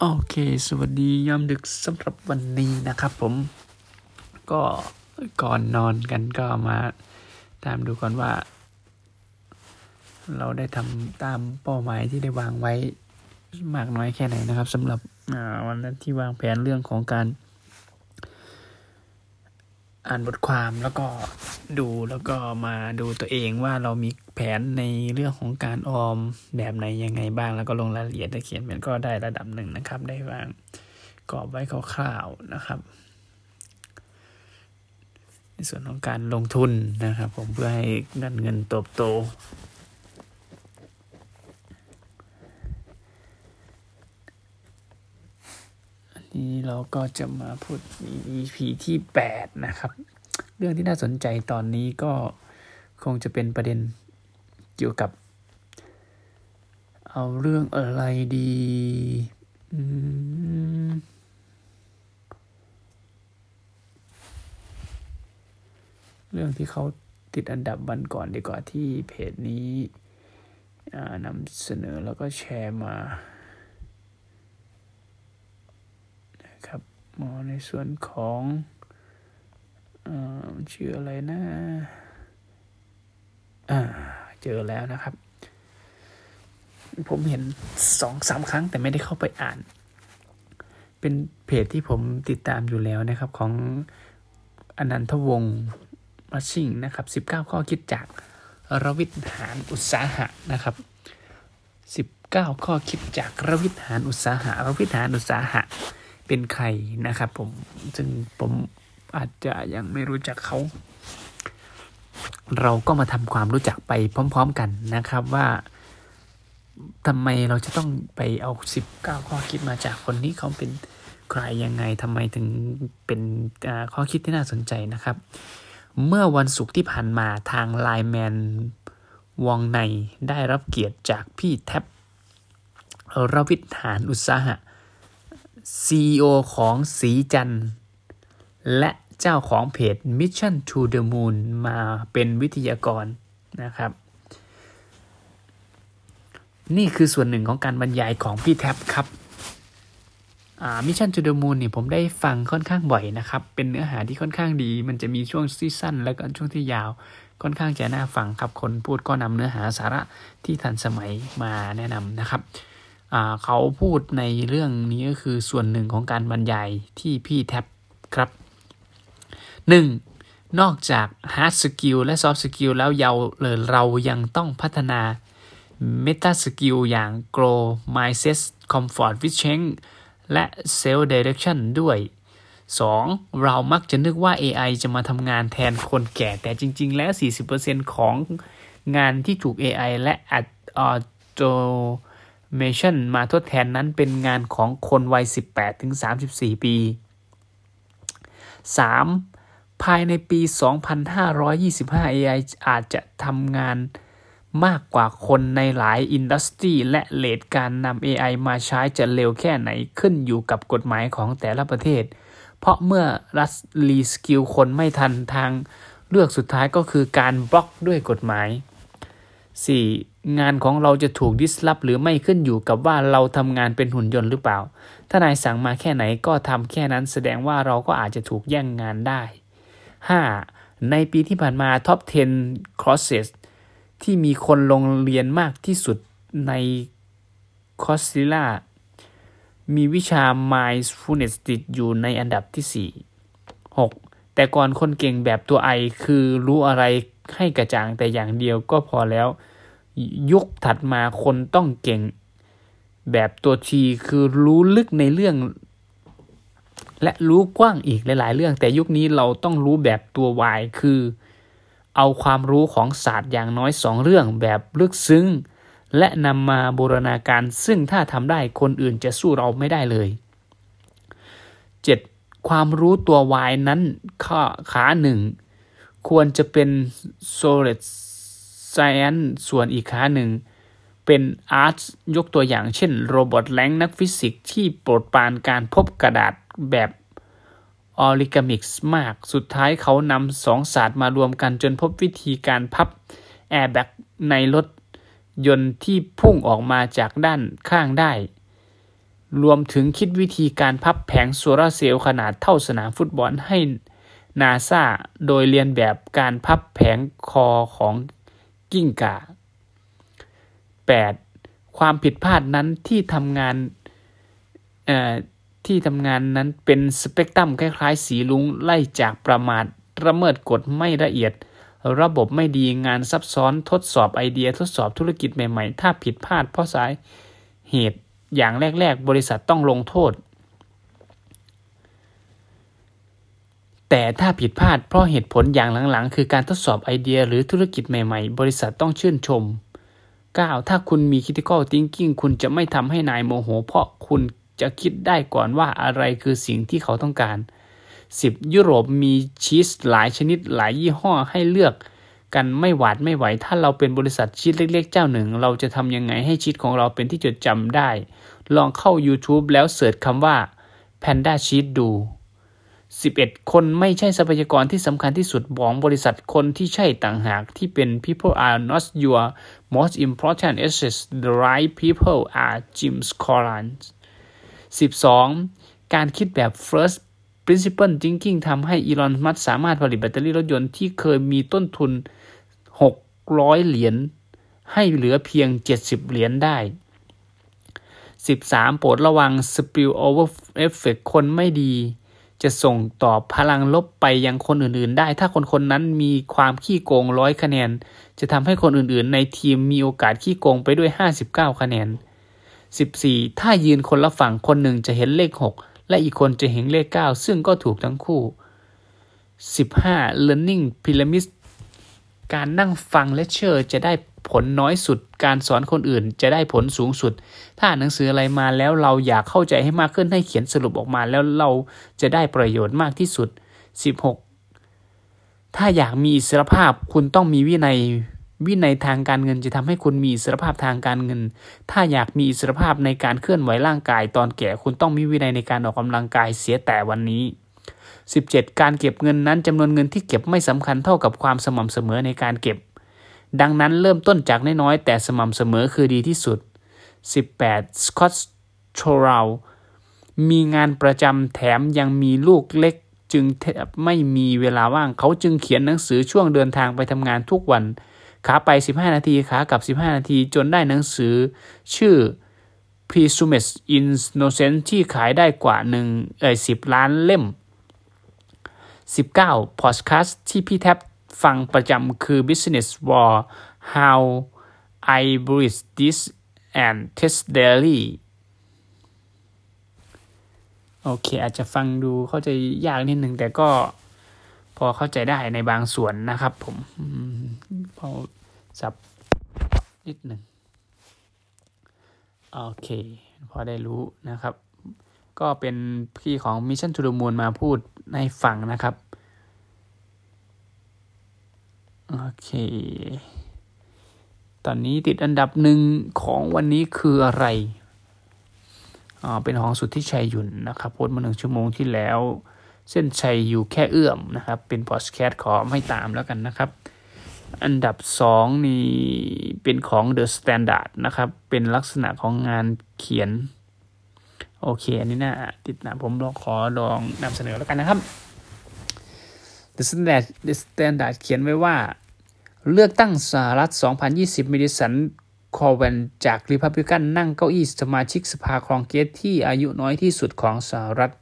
โอเค สวัสดียามดึกสำหรับวันนี้นะครับผม ก็ก่อนนอนกันก็มาตามดูก่อนว่า เราได้ทำตามเป้าหมายที่ได้วางไว้ มากน้อยแค่ไหนนะครับสำหรับวันนั้นที่วางแผนเรื่องของการ อ่านบทความแล้วก็ ดูแล้วก็มาดูตัวเองว่าเรามีแผนในเรื่องของการออมแบบไหนยังไงบ้าง แล้วก็ลงรายละเอียดได้เขียนมันก็ได้ระดับหนึ่งนะครับ ได้วางกรอบไว้คร่าวๆนะครับ ในส่วนของการลงทุนนะครับ ผมเพื่อให้เงินเงินโตโตนี้เราก็จะมาพูด EP ที่ 8 นะครับ เรื่องที่น่าสนใจตอนนี้ก็คงจะเป็นประเด็นเกี่ยวกับ เอาเรื่องอะไรดีเรื่องที่เขาติดอันดับวันก่อนดีกว่าที่เพจนี้นำเสนอแล้วก็แชร์มาหมอในส่วนของ ชื่ออะไรนะอ่าเจอแล้วนะครับ ผมเห็นสองสามครั้งแต่ไม่ได้เข้าไปอ่าน เป็นเพจที่ผมติดตามอยู่แล้วนะครับ ของอนันทวงศ์มัชชิงนะครับ 19 ข้อคิดจากรวิทหารอุตสาหะนะครับ 19 ข้อคิดจากรวิทหารอุตสาหะรวิทหารอุตสาหะเป็นใครนะครับ ผมซึ่งผม อาจจะยังไม่รู้จักเขา เราก็มาทำความรู้จักไปพร้อม ๆกันนะครับว่าทำไมเราจะต้องไปเอาสิบเก้าข้อคิดมาจากคนนี้เขาเป็นใครยังไงทำไมถึงเป็นข้อคิดที่น่าสนใจนะครับ เมื่อวันศุกร์ที่ผ่านมาทางไลแมนวงในได้รับเกียรติจากพี่แท็ป รวิศ หาญอุตสาหะ CEO ของศรีจันทร์และ เจ้าของเพจ Mission to the Moon มาเป็นวิทยากรนะครับ นี่คือส่วนหนึ่งของการบรรยายของพี่แท็บครับ Mission to the Moon เนี่ยผมได้ฟังค่อนข้างบ่อยนะครับ เป็นเนื้อหาที่ค่อนข้างดี มันจะมีช่วงที่สั้น แล้วก็ช่วงที่ยาวค่อนข้างจะน่าฟังครับ คนพูดก็นำเนื้อหาสาระที่ทันสมัยมาแนะนำนะครับ เขาพูดในเรื่องนี้ก็คือส่วนหนึ่งของการบรรยายที่พี่แท็บครับ 1. นอกจาก hard skill และ soft skill แล้วเยาเรายังต้องพัฒนา meta skill อย่าง grow mindset comfort with change และ self direction ด้วย 2. เรามักจะนึกว่า AI จะมาทำงานแทนคนแก่ แต่จริง ๆ แล้ว 40%ของงานที่ถูก AI และ automation มาทดแทนนั้นเป็นงานของคนวัย 18ถึง34 ปี 3. ภายในปี 2525 AI อาจจะทำงานมากกว่าคนในหลาย industry และ rate การนำ AI มาใช้จะเร็วแค่ไหนขึ้นอยู่กับกฎหมายของแต่ละประเทศ เพราะเมื่อรัฐ reskill คนไม่ทันทางเลือกสุดท้ายก็คือการบล็อกด้วยกฎหมาย 4. งานของเราจะถูก disrupt หรือไม่ขึ้นอยู่กับว่าเราทำงานเป็นหุ่นยนต์หรือเปล่า ถ้านายสั่งมาแค่ไหนก็ทำแค่นั้นแสดงว่าเราก็อาจจะถูกแย่งงานได้ 5. ในปีที่ผ่านมา top 10 courses ที่มีคนลงเรียนมากที่สุดในคอสซิล่ามีวิชา mindfulness ติดอยู่ในอันดับที่ 4 6. แต่ก่อนคนเก่งแบบตัวไอคือรู้อะไรให้กระจ่างแต่อย่างเดียวก็พอแล้ว ยุคถัดมาคนต้องเก่ง แบบตัวทีคือรู้ลึกในเรื่อง และรู้กว้างอีกหลาย ๆ เรื่อง แต่ยุคนี้เราต้องรู้แบบตัววายคือ เอาความรู้ของศาสตร์อย่างน้อยสองเรื่องแบบลึกซึ้ง และนำมาบูรณาการซึ่งถ้าทำได้คนอื่นจะสู้เราไม่ได้เลย 7. ความรู้ตัววายนั้นข้อขาหนึ่งควรจะเป็น solid science ส่วนอีกขาหนึ่งเป็น art ยกตัวอย่างเช่นโรบอทแลงนักฟิสิกส์ที่โปรดปรานการพบกระดาษ แบบออริกามิกส์มาก สุดท้ายเขานำสองศาสตร์มารวมกันจนพบวิธีการพับแอร์แบ็กในรถยนต์ที่พุ่งออกมาจากด้านข้างได้ รวมถึงคิดวิธีการพับแผงโซลาร์เซลล์ขนาดเท่าสนามฟุตบอลให้นาซาโดยเลียนแบบการพับแผงคอของกิ้งก่า 8. ความผิดพลาดนั้นที่ทำงาน ที่ทำงานนั้นเป็นสเปกตรัมคล้ายๆ สีลุงไล่จากประมาทระเมิดกฎไม่ละเอียด ระบบไม่ดีงานซับซ้อนทดสอบไอเดียทดสอบธุรกิจใหม่ๆ ถ้าผิดพลาดเพราะสายเหตุอย่างแรก ๆ บริษัทต้องลงโทษ แต่ถ้าผิดพลาดเพราะเหตุผลอย่างหลังๆ คือการทดสอบไอเดียหรือธุรกิจใหม่ๆ บริษัทต้องชื่นชม 9. ถ้าคุณมี critical thinking คุณจะไม่ทำให้นายโมโห เพราะคุณ จะคิดได้ก่อนว่าอะไรคือสิ่งที่เขาต้องการ 10. ยุโรปมีชีสหลายชนิดหลายยี่ห้อให้เลือกกันไม่หวาดไม่ไหว ถ้าเราเป็นบริษัทชีสเล็ก ๆ เจ้าหนึ่ง เราจะทำยังไงให้ชีสของเราเป็นที่จดจำได้ ลองเข้า YouTube แล้วเสิร์ชคำว่า Panda Cheese ดู 11 คนไม่ใช่ทรัพยากรที่สำคัญที่สุดของบริษัทคนที่ใช่ต่างหากที่เป็น people are not your most important assets the right people are Jim Collins 12. การคิดแบบ first principle thinking ทำให้อีลอนมัสสามารถผลิตแบตเตอรี่รถยนต์ที่เคยมีต้นทุน 600 เหรียญให้เหลือเพียง 70 เหรียญได้ 13. โปรดระวัง spill over effect คนไม่ดี จะส่งต่อพลังลบไปยังคนอื่นๆ ได้ ถ้าคนคนนั้นมีความขี้โกงร้อยคะแนน จะทำให้คนอื่นๆ ในทีมมีโอกาสขี้โกงไปด้วย 59 คะแนน 14. ถ้ายืนคนละฝั่งคนหนึ่งจะเห็นเลข 6 และอีกคนจะเห็นเลข 9 ซึ่งก็ถูกทั้งคู่ 15. learning pyramid การนั่งฟังและเชื่อจะได้ผลน้อยสุด การสอนคนอื่นจะได้ผลสูงสุด ถ้าอ่านหนังสืออะไรมาแล้วเราอยากเข้าใจให้มากขึ้นให้เขียนสรุปออกมาแล้วเราจะได้ประโยชน์มากที่สุด 16. ถ้าอยากมีอิสรภาพคุณต้องมีวินัย วินัยทางการเงินจะทำให้คุณมีอิสรภาพทางการเงิน ถ้าอยากมีอิสรภาพในการเคลื่อนไหวร่างกาย ตอนแก่คุณต้องมีวินัยในการออกกำลังกายเสียแต่วันนี้ 17. การเก็บเงินนั้นจำนวนเงินที่เก็บไม่สำคัญเท่ากับความสม่ำเสมอในการเก็บ ดังนั้นเริ่มต้นจากน้อยๆแต่สม่ำเสมอคือดีที่สุด 18. สกอตต์โชราลมีงานประจำแถมยังมีลูกเล็กจึงไม่มีเวลาว่างเขาจึงเขียนหนังสือช่วงเดินทางไปทำงานทุกวัน ขาไป 15 นาทีขากลับ 15 นาทีจนได้หนังสือชื่อ Presumed Innocent ที่ขายได้กว่าหนึ่งเอ่ยสิบล้านเล่ม 19 Podcast ที่พี่แท็บฟังประจำคือ Business War How I Breathe This and Test Daily โอเค อาจจะฟังดูเข้าใจยากนิดหนึ่งแต่ก็ พอเข้าใจได้ในบางส่วนนะครับ ผมพอสับนิดหนึ่งโอเค พอได้รู้นะครับ ก็เป็นพี่ของ Mission to the Moon มาพูดในฝั่งนะครับ โอเค ตอนนี้ติดอันดับหนึ่งของวันนี้คืออะไรอ๋อเป็นของสุดที่ชัยยุนนะครับ โพสต์มาหนึ่งชั่วโมงที่แล้ว เส้นชัยอยู่แค่เอื้อมนะครับ เป็นพอดแคสต์ขอไม่ตามแล้วกันนะครับ อันดับสองนี่เป็นของ The Standard นะครับ เป็นลักษณะของงานเขียน โอเค อันนี้นะติดนะผมลองขอลองนำเสนอแล้วกันนะครับ The Standard The Standard เขียนไว้ว่า เลือกตั้งสหรัฐ 2020เมดิสันคอว์ธอร์นจากริพับลิกันนั่งเก้าอี้สมาชิกสภาคองเกรสที่อายุน้อยที่สุดของสหรัฐ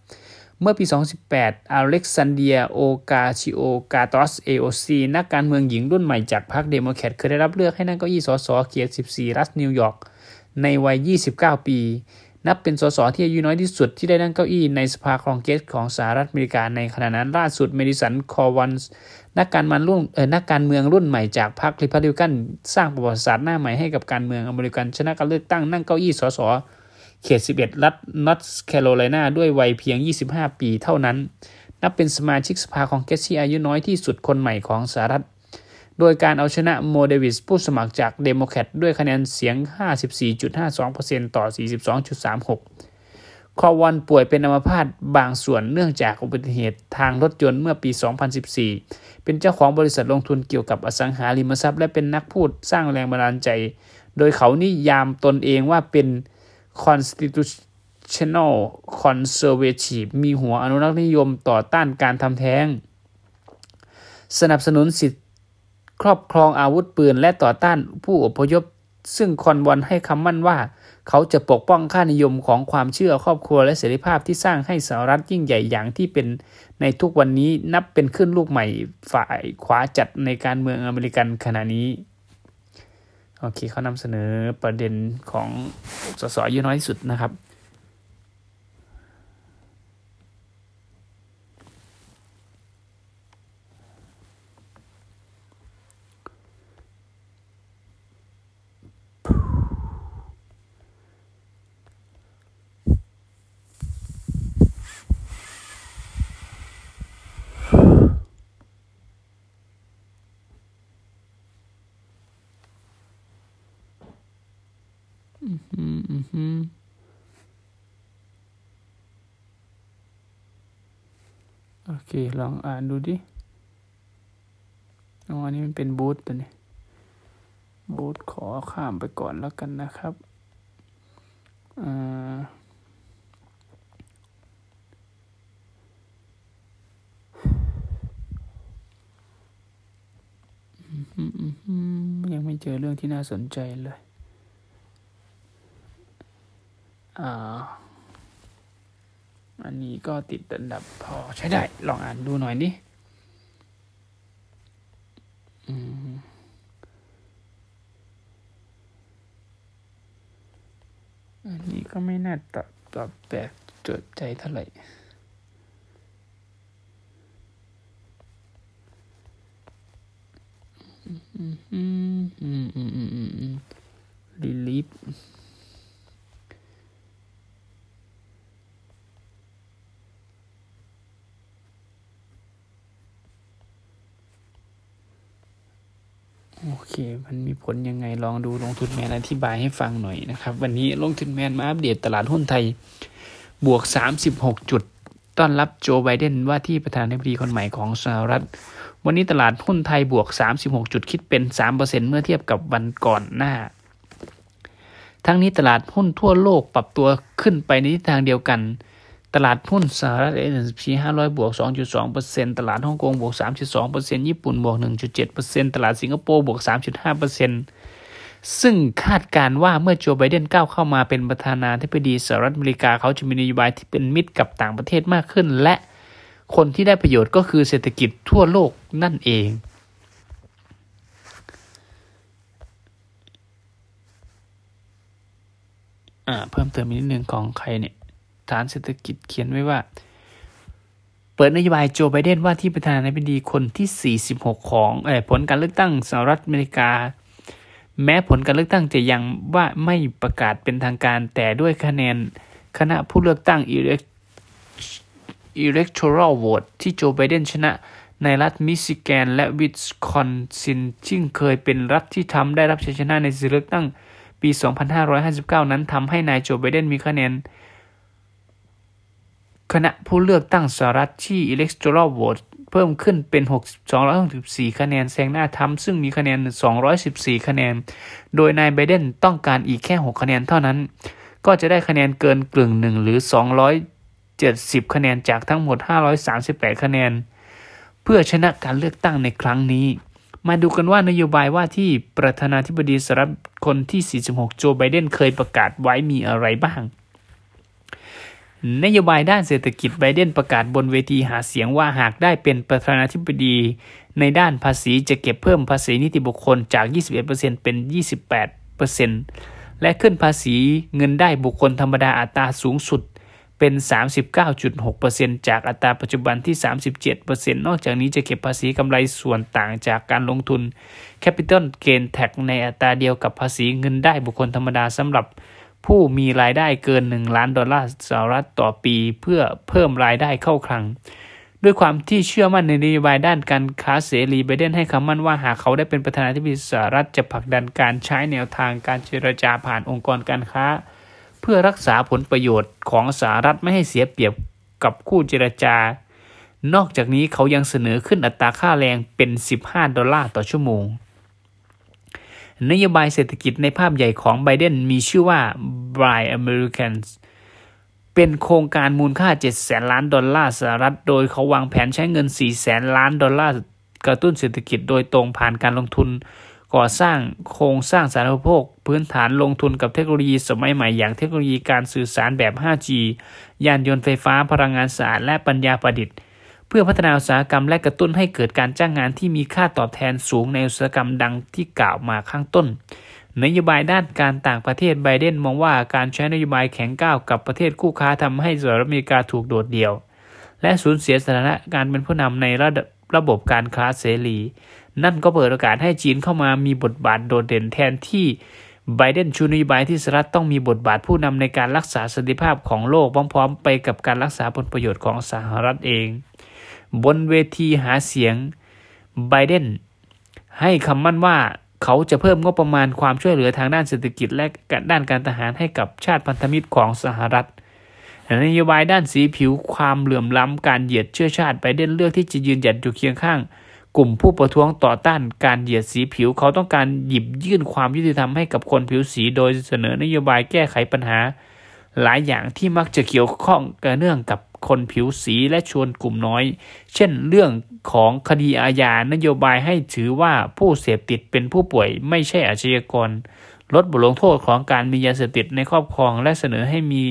เมื่อปี 2018 อเล็กซานเดรีย โอคาซิโอ-คอร์เตซ AOC นักการเมืองหญิงรุ่นใหม่จากพรรคเดโมแครตเคยได้รับเลือกให้นั่งเก้าอี้สสเขต 14 รัฐนิวยอร์ก ในวัย 29 ปี นับเป็นสสที่อายุน้อยที่สุดที่ได้นั่งเก้าอี้ในสภาคองเกรสของสหรัฐอเมริกาในขณะนั้นล่าสุดเมดิสัน คอว์ธอร์นนักการเมืองรุ่นเอ่อนักการเมืองรุ่นใหม่จากพรรคริพับลิกันสร้างประวัติศาสตร์หน้าใหม่ให้กับการเมืองอเมริกันชนะการเลือกตั้งนั่งเก้าอี้สส เขต 11 รัฐนอร์ทแคโรไลนาด้วยวัยเพียง 25 ปีเท่านั้น นับเป็นสมาชิกสภาคองเกรสที่อายุน้อยที่สุดคนใหม่ของสหรัฐ โดยการเอาชนะโมเดวิสผู้สมัครจากเดโมแครตด้วยคะแนนเสียง 54.52%ต่อ 42.36 คอว์ธอร์นป่วยเป็นอัมพาตบางส่วนเนื่องจากอุบัติเหตุทางรถยนต์เมื่อปี 2014 เป็นเจ้าของบริษัทลงทุนเกี่ยวกับอสังหาริมทรัพย์ และเป็นนักพูดสร้างแรงบันดาลใจ โดยเขานิยามตนเองว่าเป็น constitutional Conservative มีหัวอนุรักษ์นิยมต่อต้านการทำแท้ง สนับสนุนสิทธิครอบครองอาวุธปืนและต่อต้านผู้อพยพ ซึ่งคอนวอนให้คำมั่นว่า เขาจะปกป้องค่านิยมของความเชื่อครอบครัวและเสรีภาพที่สร้างให้สหรัฐยิ่งใหญ่อย่างที่เป็นในทุกวันนี้นับเป็นขึ้นลูกใหม่ฝ่ายขวาจัดในการเมืองอเมริกันขณะนี้ โอเคเขานำเสนอประเด็นของสสอายุน้อยที่สุดนะครับ โอเคลองอ่านดูดิอ๋ออันนี้มันเป็นบูธตัวนี้ บูธขอข้ามไปก่อนแล้วกันนะครับอ่ายังไม่เจอเรื่องที่น่าสนใจเลย อันนี้ก็ติดอันดับพอใช้ได้ ลองอ่านดูหน่อยนี่อันนี้ก็ไม่น่าตอบตอบแปลกจดใจเท่าไหร่อืมอืมอืมอืมอืมอืมรีลีฟ โอเค มันมีผลยังไงลองดูลงทุนแมนอธิบายให้ฟังหน่อยนะครับ วันนี้ลงทุนแมนมาอัปเดตตลาดหุ้นไทย บวก 36 จุด ต้อนรับโจไบเดนว่าที่ประธานาธิบดีคนใหม่ของสหรัฐ วันนี้ตลาดหุ้นไทยบวก 36 จุดคิดเป็น 3%เมื่อเทียบกับวันก่อนหน้า ทั้งนี้ตลาดหุ้นทั่วโลกปรับตัวขึ้นไปในทิศทางเดียวกัน ตลาดหุ้นสหรัฐ S&P 500บวก2.2%ตลาดฮ่องกงบวก3.2%ญี่ปุ่นบวก1.7%ตลาดสิงคโปร์บวก3.5%ซึ่งคาดการว่าเมื่อโจไบเดนก้าวเข้ามาเป็นประธานาธิบดีสหรัฐอเมริกาเขาจะมีนโยบายที่เป็นมิตรกับต่างประเทศมากขึ้น และคนที่ได้ประโยชน์ก็คือเศรษฐกิจทั่วโลกนั่นเองอ่าเพิ่มเติมอีกนิดนึงของใครเนี่ย ฐานเศรษฐกิจเขียนไว้ว่า เปิดนโยบายโจไบเดนว่าที่ประธานาธิบดีคนที่ 46 ของอผลการเลือกตั้งสหรัฐอเมริกา แม้ผลการเลือกตั้งจะยังว่าไม่ประกาศเป็นทางการ แต่ด้วยคะแนนคณะผู้เลือกตั้ง electoral vote ที่โจไบเดนชนะในรัฐมิชิแกนและวิสคอนซินซึ่งเคยเป็นรัฐที่ทรัมป์ได้รับชัยชนะในศึกเลือกตั้งปี 2559 นั้นทำให้นายโจไบเดนมีคะแนน คณะผู้เลือกตั้งสหรัฐที่ electoral vote เพิ่มขึ้นเป็น 264 คะแนนแซงหน้าทรัมป์ซึ่งมีคะแนน 214 คะแนน โดยนายไบเดนต้องการอีกแค่ 6 คะแนนเท่านั้น ก็จะได้คะแนนเกินกลึ่งหนึ่งหรือ 270 คะแนนจากทั้งหมด 538 คะแนน เพื่อชนะการเลือกตั้งในครั้งนี้ มาดูกันว่านโยบายว่าที่ประธานาธิบดีสหรัฐคนที่ 46 โจไบเดนเคยประกาศไว้มีอะไรบ้าง นโยบายด้านเศรษฐกิจไบเดนประกาศบนเวทีหาเสียงว่าหากได้เป็นประธานาธิบดี ในด้านภาษีจะเก็บเพิ่มภาษีนิติบุคคลจาก 21%เป็น 28%และขึ้นภาษีเงินได้บุคคลธรรมดาอัตราสูงสุดเป็น 39.6%จากอัตราปัจจุบันที่ 37%นอกจากนี้จะเก็บภาษีกำไรส่วนต่างจากการลงทุน Capital Gain Tax ในอัตราเดียวกับภาษีเงินได้บุคคลธรรมดาสำหรับ ผู้มีรายได้เกิน 1 ล้านดอลลาร์สหรัฐต่อปี เพื่อเพิ่มรายได้เข้าคลัง ด้วยความที่เชื่อมั่นในนโยบายด้านการค้าเสรีไบเดนให้คำมั่นว่าหากเขาได้เป็นประธานาธิบดีสหรัฐจะผลักดันการใช้แนวทางการเจรจาผ่านองค์กรการค้า เพื่อรักษาผลประโยชน์ของสหรัฐไม่ให้เสียเปรียบกับคู่เจรจา นอกจากนี้เขายังเสนอขึ้นอัตราค่าแรงเป็น 15 ดอลลาร์ต่อชั่วโมง นโยบายเศรษฐกิจในภาพใหญ่ของไบเดนมีชื่อว่า Buy Americans เป็นโครงการมูลค่า 7 แสนล้านดอลลาร์สหรัฐ โดยเขาวางแผนใช้เงิน 4 แสนล้านดอลลาร์กระตุ้นเศรษฐกิจโดยตรงผ่านการลงทุน ก่อสร้างโครงสร้างสาธารณูปโภค พื้นฐานลงทุนกับเทคโนโลยีสมัยใหม่อย่างเทคโนโลยีการสื่อสารแบบ 5G ยานยนต์ไฟฟ้าพลังงานสะอาดและปัญญาประดิษฐ์ พื่อพัฒนาอุตสาหกรรมและกระตุ้นให้เกิดการจ้างงานที่มีค่าตอบแทนสูงในอุตสาหกรรมดังที่กล่าวมาข้างต้น นโยบายด้านการต่างประเทศไบเดนมองว่าการใช้นโยบายแข็งก้าวกับประเทศคู่ค้าทำให้สหรัฐอเมริกาถูกโดดเดี่ยว และสูญเสียสถานะการเป็นผู้นำในระระบบการค้าเสรี นั่นก็เปิดโอกาสให้จีนเข้ามามีบทบาทโดดเด่นแทนที่ไบเดนชูนโยบายที่สหรัฐต้องมีบทบาทผู้นำในการรักษาสันติภาพของโลกพร้อมๆ ไปกับการรักษาผลประโยชน์ของสหรัฐเอง บนเวทีหาเสียงไบเดนให้คำมั่นว่าเขาจะเพิ่มงบประมาณความช่วยเหลือทางด้านเศรษฐกิจและด้านการทหารให้กับชาติพันธมิตรของสหรัฐนโยบายด้านสีผิวความเหลื่อมล้ำการเหยียดเชื้อชาติไปเดนเลือกที่จะยืนหยัดอยู่เคียงข้าง กลุ่มผู้ประท้วงต่อต้านการเหยียดสีผิวเขาต้องการหยิบยื่นความยุติธรรมให้กับคนผิวสี โดยเสนอนโยบายแก้ไขปัญหา หลายอย่างที่มักจะเกี่ยวข้องกับเนื่องกับ คนผิวสีและชวนกลุ่มน้อย เช่นเรื่องของคดีอาญานโยบายให้ถือว่าผู้เสพติดเป็นผู้ป่วยไม่ใช่อาชญากร ลดบทลงโทษของการมียาเสพติดในครอบครอง และเสนอให้มี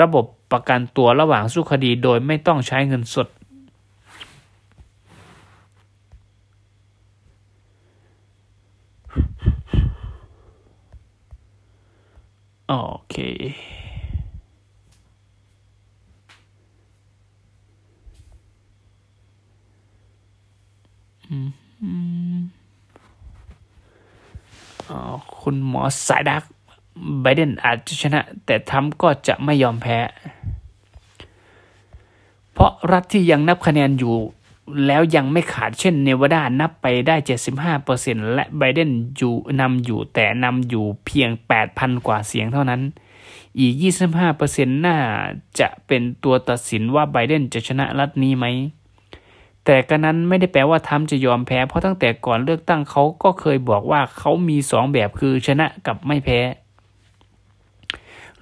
ระบบประกันตัวระหว่างสู้คดีโดยไม่ต้องใช้เงินสดโอเค คุณหมอสายดักไบเดนอาจจะชนะ แต่ทำก็จะไม่ยอมแพ้ เพราะรัฐที่ยังนับคะแนนอยู่แล้วยังไม่ขาดเช่นเนวาดานับไปได้ 75%และไบเดนอยู่นำอยู่แต่นำอยู่เพียง 8,000 กว่าเสียงเท่านั้น อีก 25%น่าจะเป็นตัวตัดสินว่าไบเดนจะชนะรัฐนี้ไหม แต่กันนั้นไม่ได้แปลว่าทำจะยอมแพ้ เพราะตั้งแต่ก่อนเลือกตั้งเขาก็เคยบอกว่าเขามีสองแบบคือชนะกับไม่แพ้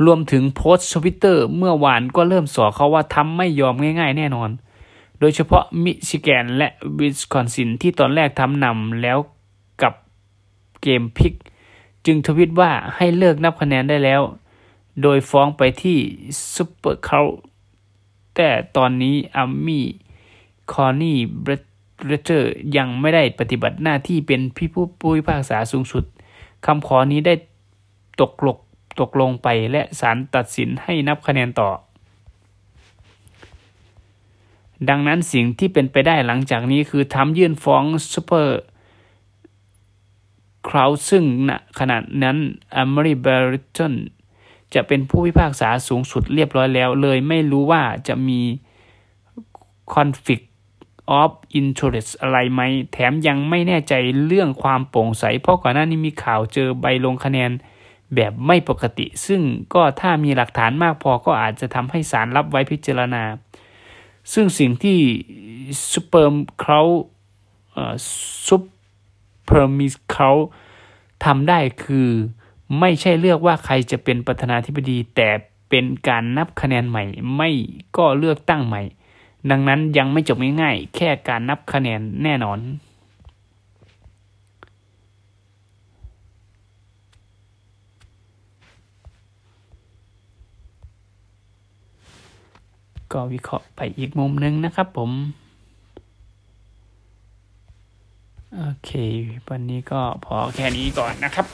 รวมถึงโพสต์ทวิตเตอร์เมื่อวานก็เริ่มสอเขาว่าทำไม่ยอมง่าย ๆ แน่นอน โดยเฉพาะมิชิแกนและวิสคอนซินที่ตอนแรกทรัมป์นำแล้วกลับเกมพลิก จึงทวิตว่าให้เลิกนับคะแนนได้แล้ว โดยฟ้องไปที่ Supreme Court แต่ตอนนี้อัมมี่ คอร์นี่เบรเจอร์ยังไม่ได้ปฏิบัติหน้าที่เป็นผู้ผู้พิพากษาสูงสุดคำขอนี้ได้ตกลงตกลงไปและศาลตัดสินให้นับคะแนนต่อ ดังนั้นสิ่งที่เป็นไปได้หลังจากนี้คือทำยื่นฟ้องซูเปอร์คราวซึ่งณขณะนั้นอเมริเบริตันจะเป็นผู้พิพากษาสูงสุดเรียบร้อยแล้วเลยไม่รู้ว่าจะมีคอนฟ lict of interest อะไรไหม แถมยังไม่แน่ใจเรื่องความโปร่งใส เพราะก่อนหน้านี้มีข่าวเจอใบลงคะแนนแบบไม่ปกติ ซึ่งก็ถ้ามีหลักฐานมากพอก็อาจจะทำให้ศาลรับไว้พิจารณา ซึ่งสิ่งที่ Supreme Court Supreme Court ทำได้คือไม่ใช่เลือกว่าใครจะเป็นประธานาธิบดี แต่เป็นการนับคะแนนใหม่ ไม่ก็เลือกตั้งใหม่ ดังนั้นยังไม่จบง่ายๆ แค่การนับคะแนนแน่นอน ก็วิเคราะห์ไปอีกมุมหนึ่งนะครับผม โอเค วันนี้ก็พอแค่นี้ก่อนนะครับ